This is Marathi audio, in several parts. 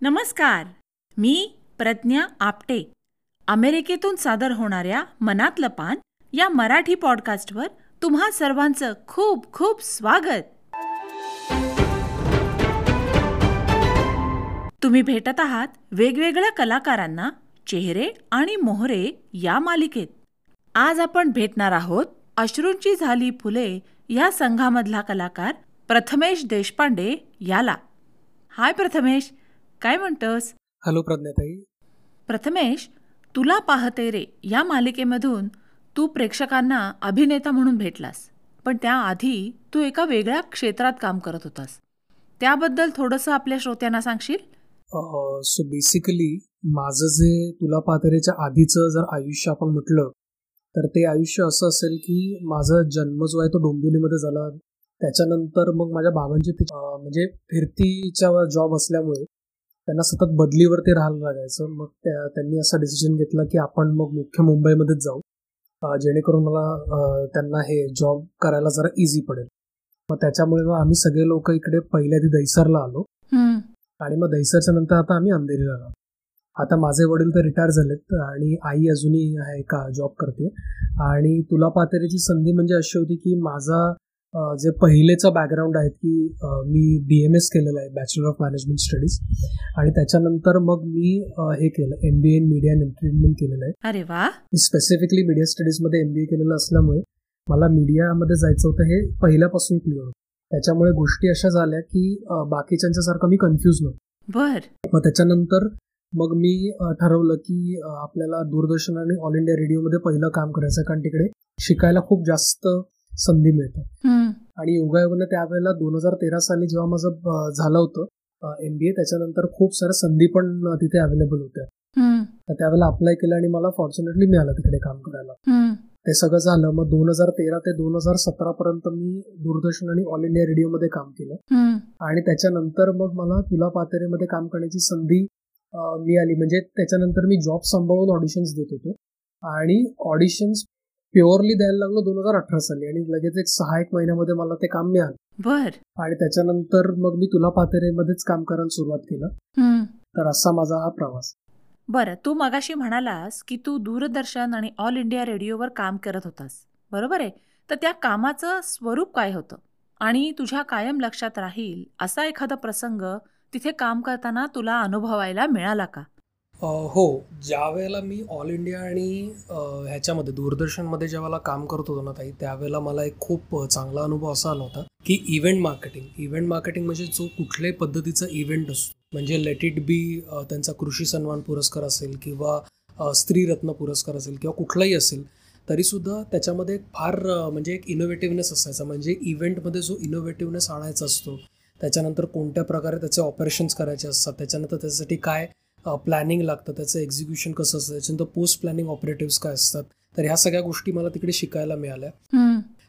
नमस्कार. मी प्रज्ञा आपटे. अमेरिकेतून सादर होणाऱ्या मनातलं पान या मराठी पॉडकास्टवर तुम्हा सर्वांचं खूप खूप स्वागत. तुम्ही भेटत आहात वेगवेगळ्या कलाकारांना चेहरे आणि मोहरे या मालिकेत. आज आपण भेटणार आहोत अश्रूंची झाली फुले या संघामधला कलाकार प्रथमेश देशपांडे याला. हाय प्रथमेश. काय म्हणतोस? हॅलो प्रज्ञाताई. प्रथमेश तुला पाहते रे या मालिकेमधून तू प्रेक्षकांना अभिनेता म्हणून भेटलास पण त्याआधी तू एका वेगळ्या क्षेत्रात काम करत होतास. त्याबद्दल थोडंसं आपल्या श्रोत्यांना सांगशील? सो बेसिकली माझं जे तुला पातळीच्या आधीचं जर आयुष्य आपण म्हटलं तर ते आयुष्य असं असेल की माझा जन्म जो आहे तो डोंबिवलीमध्ये झाला. त्याच्यानंतर मग माझ्या बाबांची म्हणजे फिरतीच्या जॉब असल्यामुळे त्यांना सतत बदलीवरती राहायला लागायचं. मग त्या त्यांनी असा डिसिजन घेतला की आपण मग मुख्य मुंबईमध्येच जाऊ. जेणेकरून मला त्यांना हे जॉब करायला जरा इझी पडेल. मग त्याच्यामुळे मग आम्ही सगळे लोक इकडे पहिल्या आधी दैसरला आलो. आणि मग दैसरच्या नंतर आता आम्ही अंधेरीला आलो. आता माझे वडील तर रिटायर झालेत आणि आई अजूनही आहे का जॉब करते. आणि तुला पातेरीची संधी म्हणजे अशी होती की माझा जे पहिलेचं बॅकग्राऊंड आहे की मी बी एम एस केलेलं आहे बॅचलर ऑफ मॅनेजमेंट स्टडीज आणि त्याच्यानंतर मग मी हे केलं M B N media and entertainment केलेलं आहे. अरे वा. मी स्पेसिफिकली मीडिया स्टडीजमध्ये एम बी ए केलेलं असल्यामुळे मला मीडियामध्ये जायचं होतं हे पहिल्यापासून क्लिअर होतं. त्याच्यामुळे गोष्टी अशा झाल्या की बाकीच्यांच्या सारखं मी कन्फ्यूज नव्हतो. बर. मग त्याच्यानंतर मग मी ठरवलं की आपल्याला दूरदर्शन आणि ऑल इंडिया रेडिओमध्ये पहिलं काम करायचं कारण तिकडे शिकायला खूप जास्त संधी मिळते. आणि योगायोगाने त्यावेळेला दोन हजार तेरा साली जेव्हा माझं झालं होतं एमबीए त्याच्यानंतर खूप साऱ्या संधी पण तिथे अवेलेबल होत्या. तर त्यावेळेला अप्लाय केलं आणि मला फॉर्च्युनेटली मिळालं तिकडे काम करायला. ते सगळं झालं. मग दोन हजार तेरा ते दोन हजार सतरा पर्यंत मी दूरदर्शन आणि ऑल इंडिया रेडिओमध्ये काम केलं. आणि त्याच्यानंतर मग मला तुला पातेरेमध्ये काम करण्याची संधी मिळाली. म्हणजे त्याच्यानंतर मी जॉब सांभाळून ऑडिशन्स देत होतो. आणि ऑडिशन्स प्युअरली द्यायला लागलो दोन हजार अठरा साली आणि लगेच एक सहा एक महिन्यामध्ये मला ते काम मिळालं. बर. आणि त्याच्यानंतर मग मी तुला पातेरेमध्येच काम करायला सुरुवात केलं. तर असा माझा हा प्रवास. बरं तू मगाशी म्हणालास की तू दूरदर्शन आणि ऑल इंडिया रेडिओवर काम करत होतास. बरोबर आहे? तर त्या कामाचं स्वरूप काय होतं? आणि तुझ्या कायम लक्षात राहील असा एखादा प्रसंग तिथे काम करताना तुला अनुभवायला मिळाला का? हो ज्यावेळेला मी ऑल इंडिया आणि ह्याच्यामध्ये दूरदर्शनमध्ये ज्या काम करत होतो ना ताई त्यावेळेला मला एक खूप चांगला अनुभव असा आला होता की इव्हेंट मार्केटिंग इव्हेंट मार्केटिंग म्हणजे जो कुठल्याही पद्धतीचा इव्हेंट असतो म्हणजे लेट इट बी त्यांचा कृषी सन्मान पुरस्कार असेल किंवा स्त्रीरत्न पुरस्कार असेल किंवा कुठलाही असेल तरीसुद्धा त्याच्यामध्ये एक फार म्हणजे एक इनोव्हेटिव्हनेस असायचा. म्हणजे इव्हेंटमध्ये जो इनोव्हेटिव्हनेस आणायचा असतो त्याच्यानंतर कोणत्या प्रकारे त्याचे ऑपरेशन्स करायचे असतात त्याच्यानंतर त्याच्यासाठी काय प्लॅनिंग लागतं त्याचं एक्झिक्युशन कसं असतं त्याच्यानंतर पोस्ट प्लॅनिंग ऑपरेटिव्ह काय असतात. तर ह्या सगळ्या गोष्टी मला तिकडे शिकायला मिळाल्या.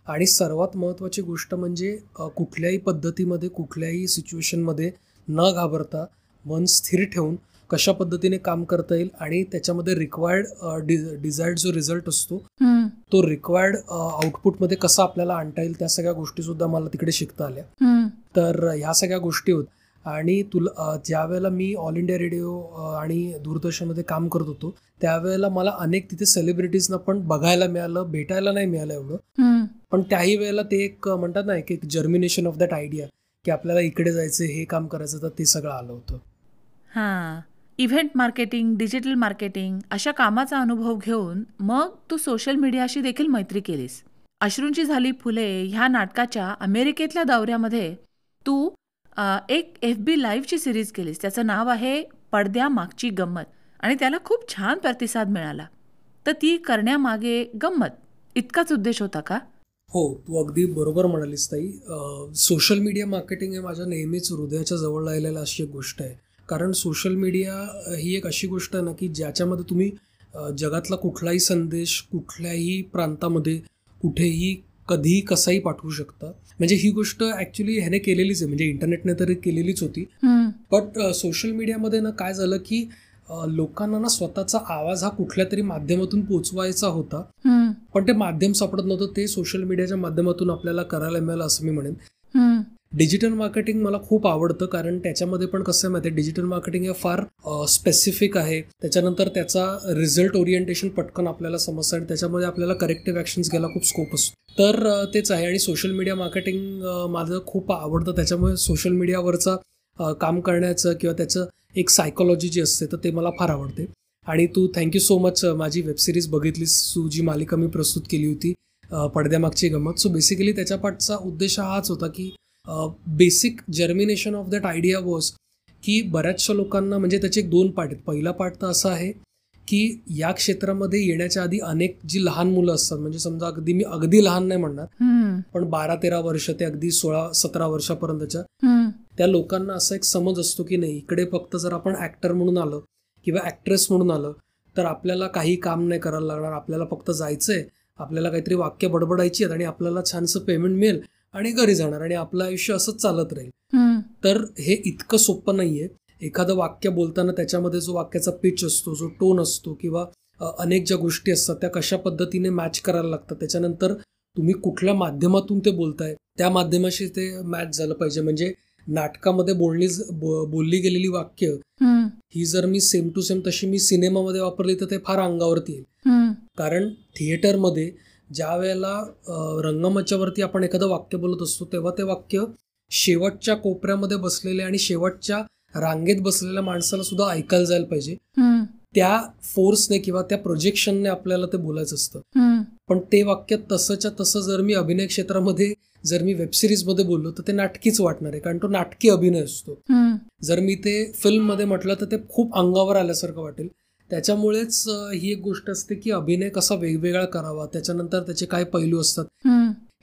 आणि सर्वात महत्वाची गोष्ट म्हणजे कुठल्याही पद्धतीमध्ये कुठल्याही सिच्युएशनमध्ये न घाबरता मन स्थिर ठेवून कशा पद्धतीने काम करता येईल आणि त्याच्यामध्ये रिक्वायर्ड डिझायर्ड जो रिझल्ट असतो तो रिक्वायर्ड आउटपुटमध्ये कसा आपल्याला आणता येईल त्या सगळ्या गोष्टी सुद्धा मला तिकडे शिकता आल्या. तर ह्या सगळ्या गोष्टी होत आणि तुला ज्या वेळेला मी ऑल इंडिया रेडिओ आणि दूरदर्शनमध्ये काम करत होतो त्यावेळेला मला अनेक तिथे सेलिब्रिटीजना पण बघायला मिळालं भेटायला नाही मिळालं एवढं. पण त्याही वेळेला ते एक म्हणतात ना एक जर्मिनेशन ऑफ दॅट आयडिया की आपल्याला इकडे जायचं हे काम करायचं तर ते सगळं आलं होतं. हां. इव्हेंट मार्केटिंग डिजिटल मार्केटिंग अशा कामाचा अनुभव घेऊन मग तू सोशल मीडियाशी देखील मैत्री केलीस. अश्रूंची झाली फुले ह्या नाटकाच्या अमेरिकेतल्या दौऱ्यामध्ये तू एक एफ बी लाईव्हची सिरीज केलीस. त्याचं नाव आहे पडद्या मागची गंमत. आणि त्याला खूप छान प्रतिसाद मिळाला. तर ती करण्यामागे गंमत. इतकाच उद्देश होता का? हो तू अगदी बरोबर म्हणालीस ताई. सोशल मीडिया मार्केटिंग हे माझ्या नेहमीच हृदयाच्या जवळ राहिलेलं अशी एक गोष्ट आहे. कारण सोशल मीडिया ही एक अशी गोष्ट आहे ना की ज्याच्यामध्ये तुम्ही जगातला कुठलाही संदेश कुठल्याही प्रांतामध्ये कुठेही कधीही कसाही पाठवू शकता. म्हणजे ही गोष्ट ऍक्च्युली ह्याने केलेलीच आहे. म्हणजे इंटरनेटने तरी केलेलीच होती. बट सोशल मीडियामध्ये ना काय झालं की लोकांना ना स्वतःचा आवाज हा कुठल्या तरी माध्यमातून पोचवायचा होता. पण ते माध्यम सापडत नव्हतं. ते सोशल मीडियाच्या माध्यमातून आपल्याला करायला मिळालं असं मी म्हणेन. डिजिटल मार्केटिंग मला खूप आवडतं कारण त्याच्यामध्ये पण कसं आहे माहिती डिजिटल मार्केटिंग हे फार स्पेसिफिक आहे. त्याच्यानंतर त्याचा रिझल्ट ओरिएंटेशन पटकन आपल्याला समजतं आणि त्याच्यामध्ये आपल्याला करेक्टिव्ह ॲक्शन्स घ्यायला खूप स्कोप असतो. तर तेच आहे आणि सोशल मीडिया मार्केटिंग माझं खूप आवडतं. त्याच्यामुळे सोशल मीडियावरचा काम करण्याचं किंवा त्याचं एक सायकोलॉजी जी असते तर ते मला फार आवडते. आणि तू थँक्यू सो मच माझी वेबसिरीज बघितलीस तू जी मालिका मी प्रस्तुत केली होती पडद्यामागची गमत. सो बेसिकली त्याच्या पाठचा उद्देश हाच होता की basic germination of that idea was की बऱ्याचशा लोकांना म्हणजे त्याचे एक दोन पार्ट आहेत. पहिला पार्ट तर असा आहे की या क्षेत्रामध्ये येण्याच्या आधी अनेक जी लहान मुलं असतात म्हणजे समजा अगदी मी अगदी लहान नाही म्हणणार पण बारा तेरा वर्ष ते अगदी सोळा सतरा वर्षापर्यंतच्या त्या लोकांना असा एक समज असतो की नाही इकडे फक्त जर आपण ऍक्टर म्हणून आलं किंवा ऍक्ट्रेस म्हणून आलं तर आपल्याला काही काम नाही करायला लागणार. आपल्याला फक्त जायचंय आपल्याला काहीतरी वाक्य बडबडायची आहेत आणि आपल्याला छानसं पेमेंट मिळेल. आणि घरी जाणार आणि आपलं आयुष्य असंच चालत राहील. तर हे इतकं सोपं नाहीये. एखादं वाक्य बोलताना त्याच्यामध्ये जो वाक्याचा पिच असतो जो टोन असतो किंवा अनेक ज्या गोष्टी असतात त्या कशा पद्धतीने मॅच करायला लागतात त्याच्यानंतर तुम्ही कुठल्या माध्यमातून ते बोलताय त्या माध्यमाशी ते मॅच झालं पाहिजे. म्हणजे नाटकामध्ये बोलणी बोलली गेलेली वाक्य ही जर मी सेम टू सेम तशी मी सिनेमामध्ये वापरली तर ते फार अंगावरती येईल. कारण थिएटरमध्ये ज्या वेळेला रंगमंचावरती आपण एखादं वाक्य बोलत असतो तेव्हा ते वाक्य शेवटच्या कोपऱ्यामध्ये बसलेले आणि शेवटच्या रांगेत बसलेल्या माणसाला सुद्धा ऐकायला जायला पाहिजे. त्या फोर्सने किंवा त्या प्रोजेक्शनने आपल्याला ते बोलायचं असतं. पण ते वाक्य तसंच्या तसं जर मी अभिनय क्षेत्रामध्ये जर मी वेबसिरीजमध्ये बोललो तर ते नाटकीच वाटणार आहे कारण तो नाटकी अभिनय असतो. जर मी ते फिल्ममध्ये म्हटलं तर ते खूप अंगावर आल्यासारखं वाटेल. त्याच्यामुळेच ही एक गोष्ट असते की अभिनय कसा वेगवेगळा करावा त्याच्यानंतर त्याचे काय पैलू असतात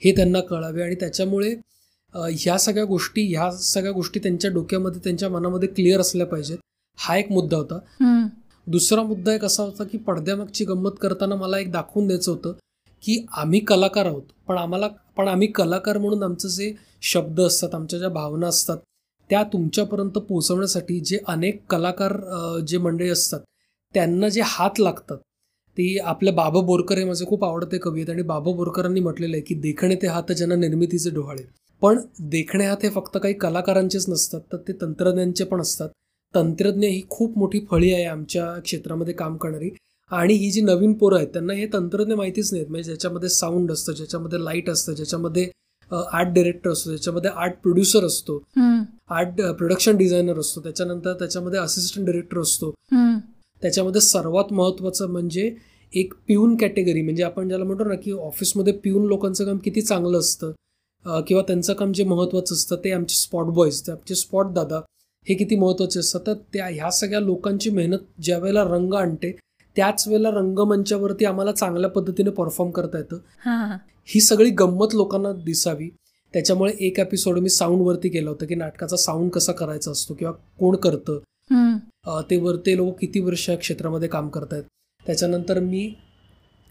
हे त्यांना कळावे. आणि त्याच्यामुळे ह्या सगळ्या गोष्टी ह्या सगळ्या गोष्टी त्यांच्या डोक्यामध्ये त्यांच्या मनामध्ये क्लिअर असल्या पाहिजेत. हा एक मुद्दा होता. दुसरा मुद्दा एक असा होता की पडद्यामागची गंमत करताना मला एक दाखवून द्यायचं होतं की आम्ही कलाकार आहोत. पण आम्हाला पण आम्ही कलाकार म्हणून आमचं जे शब्द असतात आमच्या ज्या भावना असतात त्या तुमच्यापर्यंत पोहोचवण्यासाठी जे अनेक कलाकार जे मंडळी असतात त्यांना जे हात लागतात ते आपल्या बाबा बोरकर हे माझे खूप आवडते कवी आहेत आणि बाबा बोरकरांनी म्हटलेलं आहे की देखणे ते हात ज्यांना निर्मितीचे डोहाळे. पण देखणे हात हे फक्त काही कलाकारांचेच नसतात तर ते तंत्रज्ञांचे पण असतात. तंत्रज्ञ ही खूप मोठी फळी आहे आमच्या क्षेत्रामध्ये काम करणारी आणि ही जी नवीन पोरं आहेत त्यांना हे तंत्रज्ञ माहितीच नाहीत. म्हणजे ज्याच्यामध्ये साऊंड असतं ज्याच्यामध्ये लाइट असतं ज्याच्यामध्ये आर्ट डिरेक्टर असतो ज्याच्यामध्ये आर्ट प्रोड्युसर असतो आर्ट प्रोडक्शन डिझायनर असतो त्याच्यानंतर त्याच्यामध्ये असिस्टंट डिरेक्टर असतो. त्याच्यामध्ये सर्वात महत्वाचं म्हणजे एक पिऊन कॅटेगरी म्हणजे आपण ज्याला म्हणतो ना की ऑफिसमध्ये पिऊन लोकांचं काम किती चांगलं असतं किंवा त्यांचं काम जे महत्वाचं असतं ते आमचे स्पॉट बॉयज ते आमचे स्पॉट दादा हे किती महत्त्वाचे असतात. तर त्या ह्या सगळ्या लोकांची मेहनत ज्या वेळेला रंग आणते त्याच वेळेला रंगमंचावरती आम्हाला चांगल्या पद्धतीने परफॉर्म करता येतं. ही सगळी गंमत लोकांना दिसावी. त्याच्यामुळे एक एपिसोड मी साऊंड वरती केलं होतं की नाटकाचा साऊंड कसा करायचा असतो किंवा कोण करतं. ते वर ते लोक किती वर्ष या क्षेत्रामध्ये काम करतायत. त्याच्यानंतर मी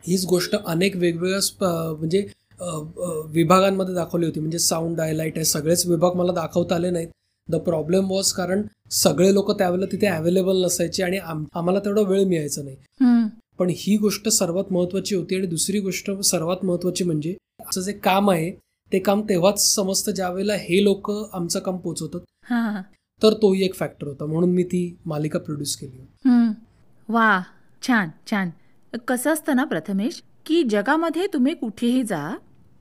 हीच गोष्ट अनेक वेगवेगळ्या म्हणजे विभागांमध्ये दाखवली होती. म्हणजे साऊंड हायलाईट आहे सगळेच विभाग मला दाखवता आले नाहीत. द प्रॉब्लेम वॉज कारण सगळे लोक त्यावेळेला तिथे अवेलेबल नसायचे आणि आम्हाला तेवढा वेळ मिळायचा नाही. पण ही गोष्ट सर्वात महत्वाची होती आणि दुसरी गोष्ट सर्वात महत्वाची म्हणजे असं जे काम आहे ते काम तेव्हाच समजतं ज्या वेळेला हे लोक आमचं काम पोचवतात. तर तोही एक फॅक्टर होता. म्हणून मी ती मालिका प्रोड्यूस केली वा छान छान. कसं असतं ना प्रथमेश की जगामध्ये तुम्ही कुठेही जा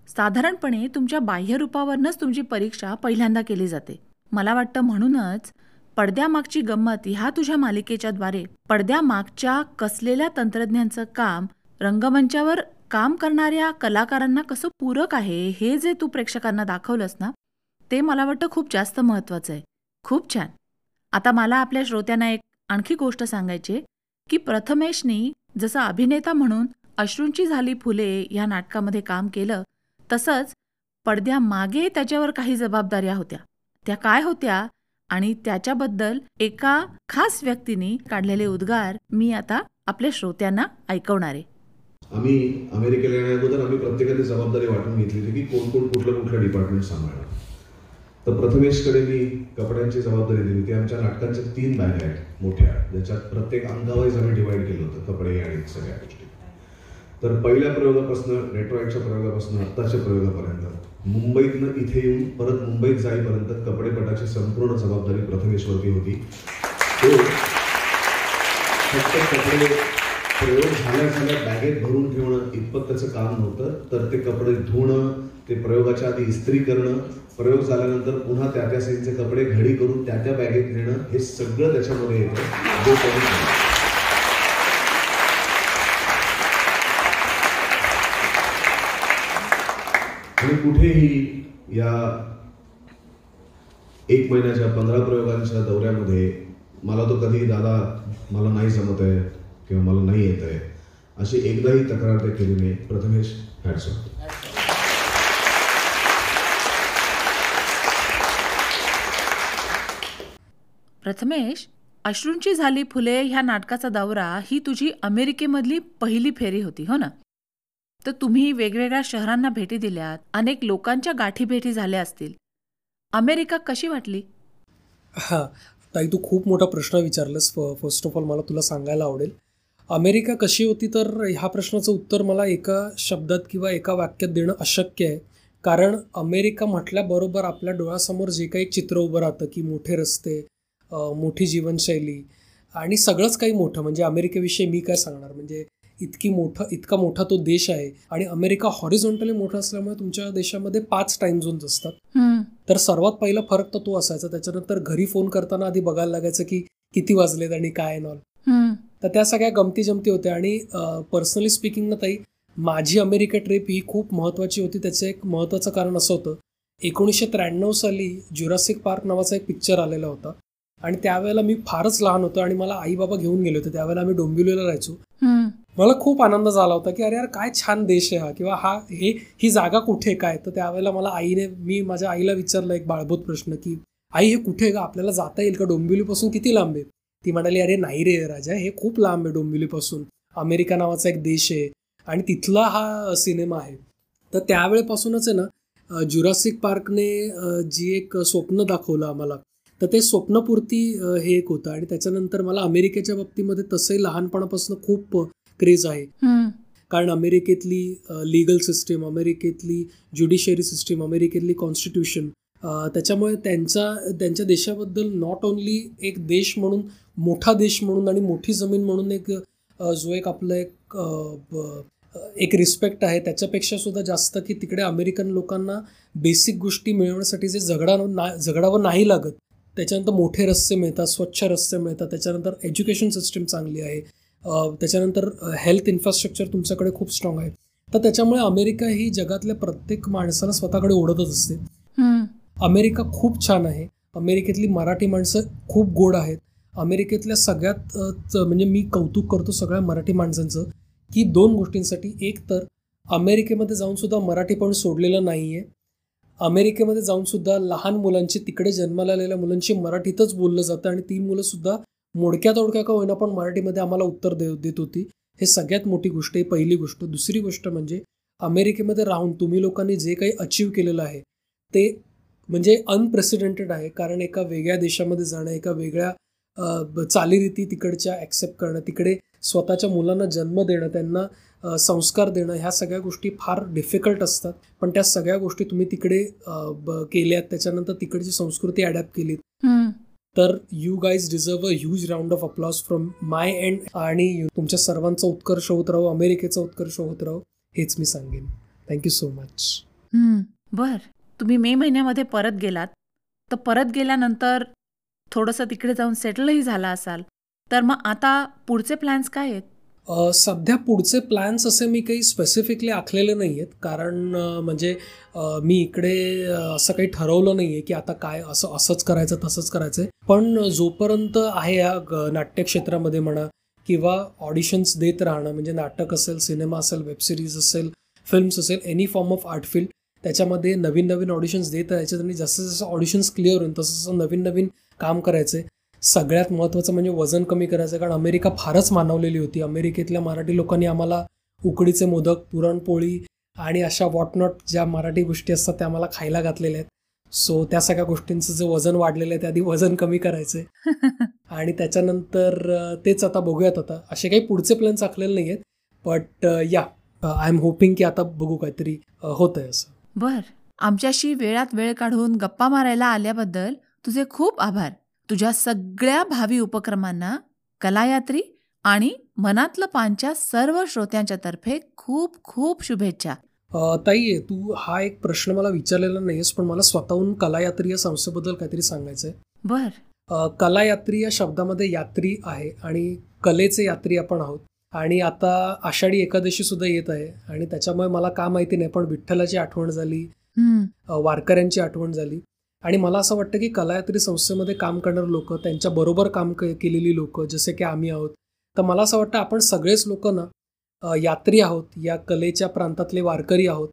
साधारणपणे तुमच्या बाह्यरूपावरनच तुमची परीक्षा पहिल्यांदा केली जाते. मला वाटतं म्हणूनच पडद्यामागची गंमत ह्या तुझ्या मालिकेच्या द्वारे पडद्यामागच्या कसलेल्या तंत्रज्ञांचं काम रंगमंचावर काम करणाऱ्या कलाकारांना कसं पूरक आहे हे जे तू प्रेक्षकांना दाखवलंस ना ते मला वाटतं खूप जास्त महत्वाचं आहे. खूप छान. आता मला आपल्या श्रोत्यांना एक आणखी गोष्ट सांगायची की प्रथमेशनी जसं अभिनेता म्हणून अश्रूंची झाली फुले या नाटकामध्ये काम केलं तसंच पडद्यामागे त्याच्यावर काही जबाबदाऱ्या होत्या. त्या काय होत्या आणि त्याच्याबद्दल एका खास व्यक्तीने काढलेले उद्गार मी आता आपल्या श्रोत्यांना ऐकवणार आहे. आम्ही अमेरिकेला येण्याअगोदर आम्ही प्रत्येकाने जबाबदारी वाटून घेतली होती की कोण कोण कुठलं कुठलं डिपार्टमेंट सांभाळणार. तर प्रथमेशकडे मी कपड्यांची जबाबदारी दिली. होती आमच्या नाटकांच्या तीन बॅग आहेत मोठ्या. ज्याच्यात प्रत्येक अंगावाईज आम्ही डिवाईड केलं होतं कपडे आणि सगळ्या गोष्टी. तर पहिल्या प्रयोगापासून रेट्रॉइडच्या प्रयोगापासून आत्ताच्या प्रयोगापर्यंत मुंबईतनं इथे येऊन परत मुंबईत जाईपर्यंत कपडेपटाची संपूर्ण जबाबदारी प्रथमेश्वरती होती. तो फक्त कपडे प्रयोग झाल्या झाल्या बॅगेत भरून ठेवणं इतपत त्याचं काम नव्हतं. तर ते कपडे धुणं ते प्रयोगाच्या आधी इस्त्री करणं प्रयोग झाल्यानंतर पुन्हा त्या त्या सीनचे कपडे घडी करून त्या त्या बॅगेत नेणं हे सगळं त्याच्यामध्ये येतं. जे आणि कुठेही या एक महिन्याच्या पंधरा प्रयोगांच्या दौऱ्यामध्ये मला तो कधी दादा मला नाही जमत आहे. किंवा मला नाही येत आहे अशी एकदाही तक्रार ते केली नाही प्रथमेश हॅट्स ऑफ प्रथमेश अश्रूंची झाली फुले ह्या नाटकाचा दौरा ही तुझी अमेरिकेमधली पहिली फेरी होती हो ना? तर तुम्ही वेगवेगळ्या शहरांना भेटी दिल्यात अनेक लोकांच्या गाठी भेटी झाल्या असतील. अमेरिका कशी वाटली? हां ताई तू खूप मोठा प्रश्न विचारलंस. फ फर्स्ट ऑफ ऑल मला तुला सांगायला आवडेल. अमेरिका कशी होती तर ह्या प्रश्नाचं उत्तर मला एका शब्दात किंवा एका वाक्यात देणं अशक्य आहे. कारण अमेरिका म्हटल्याबरोबर आपल्या डोळ्यासमोर जे काही चित्र उभं राहतं की मोठे रस्ते मोठी जीवनशैली आणि सगळंच काही मोठं. म्हणजे अमेरिकेविषयी मी काय सांगणार? म्हणजे इतकी मोठं इतका मोठा तो देश आहे आणि अमेरिका हॉरिझॉन्टली मोठा असल्यामुळे तुमच्या देशामध्ये पाच टाईम झोन्स असतात. तर सर्वात पहिला फरक तर तो असायचा. त्याच्यानंतर घरी फोन करताना आधी बघायला लागायचं की किती वाजलेत आणि काय नॉल तर त्या सगळ्या गमती जमती होत्या. आणि पर्सनली स्पीकिंग ना ताई माझी अमेरिका ट्रिप ही खूप महत्त्वाची होती. त्याचं एक महत्त्वाचं कारण असं होतं. एकोणीसशे त्र्याण्णव साली जुरासिक पार्क नावाचा एक पिक्चर आलेला होता. आणि त्यावेळेला मी फारच लहान होतो आणि मला आई बाबा घेऊन गेले होते. त्यावेळेला आम्ही डोंबिवलीला राहायचो. मला खूप आनंद झाला होता की अरे यार काय छान देश आहे हा. किंवा हा हे ही जागा कुठे काय? तर त्यावेळेला मला आईने मी माझ्या आईला विचारलं एक बाळबोध प्रश्न की आई हे कुठे का आपल्याला जाता येईल का? डोंबिवलीपासून किती लांब आहे? ती म्हणाली अरे नाही रे राजा हे खूप लांब आहे डोंबिवलीपासून. अमेरिका नावाचा एक देश आहे आणि तिथला हा सिनेमा आहे. तर त्यावेळेपासूनच आहे ना जुरासिक पार्कने जी एक स्वप्न दाखवलं आम्हाला तर ते स्वप्नपूर्ती हे एक होतं आणि त्याच्यानंतर मला अमेरिकेच्या बाबतीमध्ये तसंही लहानपणापासून खूप क्रेज आहे. कारण अमेरिकेतली लिगल सिस्टीम अमेरिकेतली ज्युडिशरी सिस्टीम अमेरिकेतली कॉन्स्टिट्यूशन त्याच्यामुळे त्यांचा त्यांच्या देशाबद्दल नॉट ओन्ली एक देश म्हणून मोठा देश म्हणून आणि मोठी जमीन म्हणून एक जो एक आपलं एक एक रिस्पेक्ट आहे त्याच्यापेक्षा सुद्धा जास्त की तिकडे अमेरिकन लोकांना बेसिक गोष्टी मिळवण्यासाठी जे झगडा ना झगडावं नाही लागत त्याच्यानंतर मोठे रस्ते मिळतात स्वच्छ रस्ते मिळतात त्याच्यानंतर एज्युकेशन सिस्टीम चांगली आहे त्याच्यानंतर हेल्थ इन्फ्रास्ट्रक्चर तुमच्याकडे खूप स्ट्रॉंग आहे. तर त्याच्यामुळे अमेरिका ही जगातल्या प्रत्येक माणसाला स्वतःकडे ओढतच असते. अमेरिका खूप छान आहे. अमेरिकेतली मराठी माणसं खूप गोड आहेत. अमेरिकेतल्या सगळ्यात च- म्हणजे मी कौतुक करतो सगळ्या मराठी माणसांचं की दोन गोष्टींसाठी. एक तर अमेरिकेमध्ये जाऊनसुद्धा मराठी पण सोडलेलं नाही आहे अमेरिकेमध्ये जाऊनसुद्धा लहान मुलांची तिकडे जन्माला आलेल्या मुलांची मराठीतच बोललं जातं आणि ती मुलंसुद्धा मोडक्या तोडक्या का होईना पण मराठीमध्ये आम्हाला उत्तर दे देत होती. हे सगळ्यात मोठी गोष्ट आहे पहिली गोष्ट. दुसरी गोष्ट म्हणजे अमेरिकेमध्ये राहून तुम्ही लोकांनी जे काही अचीव केलेलं आहे ते म्हणजे अनप्रेसिडेंटेड आहे. कारण एका वेगळ्या देशामध्ये जाणं एका वेगळ्या चालीरीती तिकडच्या ॲक्सेप्ट करणं तिकडे स्वतःच्या मुलांना जन्म देणं त्यांना संस्कार देणं ह्या सगळ्या गोष्टी फार डिफिकल्ट असतात. पण त्या सगळ्या गोष्टी तुम्ही तिकडे केल्यात त्याच्यानंतर तिकडची संस्कृती अडॅप्ट केलीत. हम्म. तर you guys deserve a huge round of applause from my end आणि तुमच्या सर्वांचा उत्कर्ष होत राहू अमेरिकेचा उत्कर्ष होत राहू हेच मी सांगेन. थँक्यू सो मच बर. तुम्ही मे महिन्यामध्ये परत गेलात तर परत गेल्यानंतर थोडंसं तिकडे जाऊन सेटलही झाला असाल. तर मग आता पुढचे प्लॅन्स काय आहेत? सध्या पुढचे प्लॅन्स असे मी काही स्पेसिफिकली आखलेले नाही आहेत कारण म्हणजे मी इकडे असं काही ठरवलं नाही आहे की आता काय असं असंच करायचं तसंच करायचं आहे पण जोपर्यंत आहे या ग- नाट्यक्षेत्रामध्ये म्हणा किंवा ऑडिशन्स देत राहणं म्हणजे नाटक असेल सिनेमा असेल वेबसिरीज असेल फिल्म्स असेल any form of art field त्याच्यामध्ये नवीन नवीन ऑडिशन्स देत राहायचे आणि जसं जसं ऑडिशन्स क्लिअर होईल तसं तसं नवीन नवीन काम करायचं. सगळ्यात महत्त्वाचं म्हणजे वजन कमी करायचं कारण अमेरिका फारच मानवलेली होती. अमेरिकेतल्या मराठी लोकांनी आम्हाला उकडीचे मोदक पुरणपोळी आणि अशा वॉटनॉट ज्या मराठी गोष्टी असतात त्या आम्हाला खायला घातलेल्या आहेत. सो त्या सगळ्या गोष्टींचं जे वजन वाढलेलं आहे ते आधी वजन कमी करायचं. आणि त्याच्यानंतर तेच आता बघूयात आता. असे काही पुढचे प्लॅन्स आखलेले नाही आहेत बट या आय एम होपिंग की आता बघू काहीतरी होतंय असं. बर. आमच्याशी वेळात वेळ काढून गप्पा मारायला आल्याबद्दल तुझे खूप आभार. तुझ्या सगळ्या भावी उपक्रमांना कलायात्री आणि मनातलं पानच्या सर्व श्रोत्यांच्या तर्फे खूप खूप शुभेच्छा. ताई तू हा एक प्रश्न मला विचारलेला नाहीयेस पण मला स्वतःहून कलायात्री या संस्थेबद्दल काहीतरी सांगायचं आहे बर कलायात्री या शब्दामध्ये यात्री आहे आणि कलेचे यात्री आपण आहोत. आणि आता आषाढी एकादशी सुद्धा येत आहे आणि त्याच्यामुळे मला का माहिती नाही पण विठ्ठलाची आठवण झाली वारकऱ्यांची आठवण झाली. आणि मला असं वाटतं की कलायात्री संस्थेमध्ये काम करणारे लोक त्यांच्याबरोबर काम क- केलेली लोक जसे की आम्ही आहोत. तर मला असं वाटतं आपण सगळेच लोक ना यात्री आहोत या कलेच्या प्रांतातले वारकरी आहोत.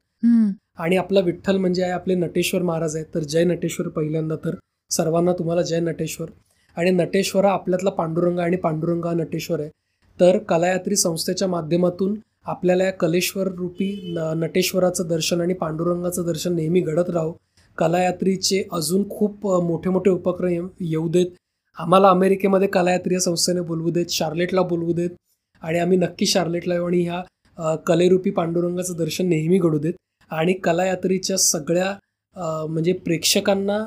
आणि आपला विठ्ठल म्हणजे आहे आपले नटेश्वर महाराज आहेत तर जय नटेश्वर पहिल्यांदा तर. सर्वांना तुम्हाला जय नटेश्वर. आणि नटेश्वर हा आपल्यातला पांडुरंग आणि पांडुरंग हा नटेश्वर आहे. तर कलायात्री संस्थेच्या माध्यमातून आपल्याला या कलेश्वर रूपी न- नटेश्वराचं दर्शन आणि पांडुरंगाचं दर्शन नेहमी घडत राहो. कलायात्रीचे अजून खूप मोठे मोठे उपक्रम येऊ देत. आम्हाला अमेरिकेमध्ये कलायात्री या संस्थेने बोलवू देत शार्लेटला बोलवू देत आणि आम्ही नक्की शार्लेटला येऊ आणि ह्या कलेरूपी पांडुरंगाचं दर्शन नेहमी घडू देत. आणि कलायात्रीच्या सगळ्या म्हणजे प्रेक्षकांना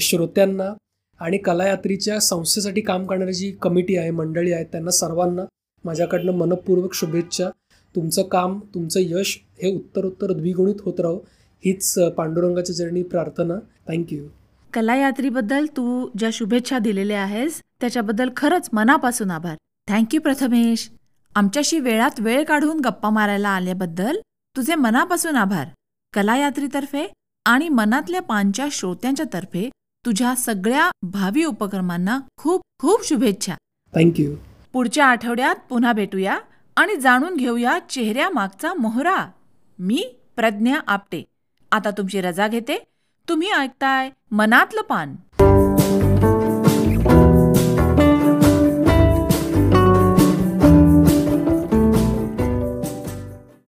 श्रोत्यांना आणि कलायात्रीच्या संस्थेसाठी काम करणारी जी कमिटी आहे मंडळी आहे त्यांना सर्वांना माझ्याकडनं मनपूर्वक शुभेच्छा. तुमचं काम तुमचं यश हे उत्तरोत्तर द्विगुणित होत राहो. हीच पांडुरंगाच्या चरणी प्रार्थना. थँक्यू कलायात्रीबद्दल तू ज्या शुभेच्छा दिलेल्या आहेस त्याच्याबद्दल खरंच मनापासून आभार. Thank you Prathamesh. आमच्याशी वेळात वेळ काढून गप्पा मारायला आल्याबद्दल तुझे मनापासून आभार. कलायात्रीतर्फे आणि मनातल्या पानच्या श्रोत्यांच्या तर्फे तुझ्या सगळ्या भावी उपक्रमांना खूप खूप शुभेच्छा. थँक्यू पुढच्या आठवड्यात पुन्हा भेटूया आणि जाणून घेऊया चेहऱ्यामागचा मोहरा. मी प्रज्ञा आपटे. आता तुमची रजा घेते. तुम्ही ऐकताय मनातलं पान.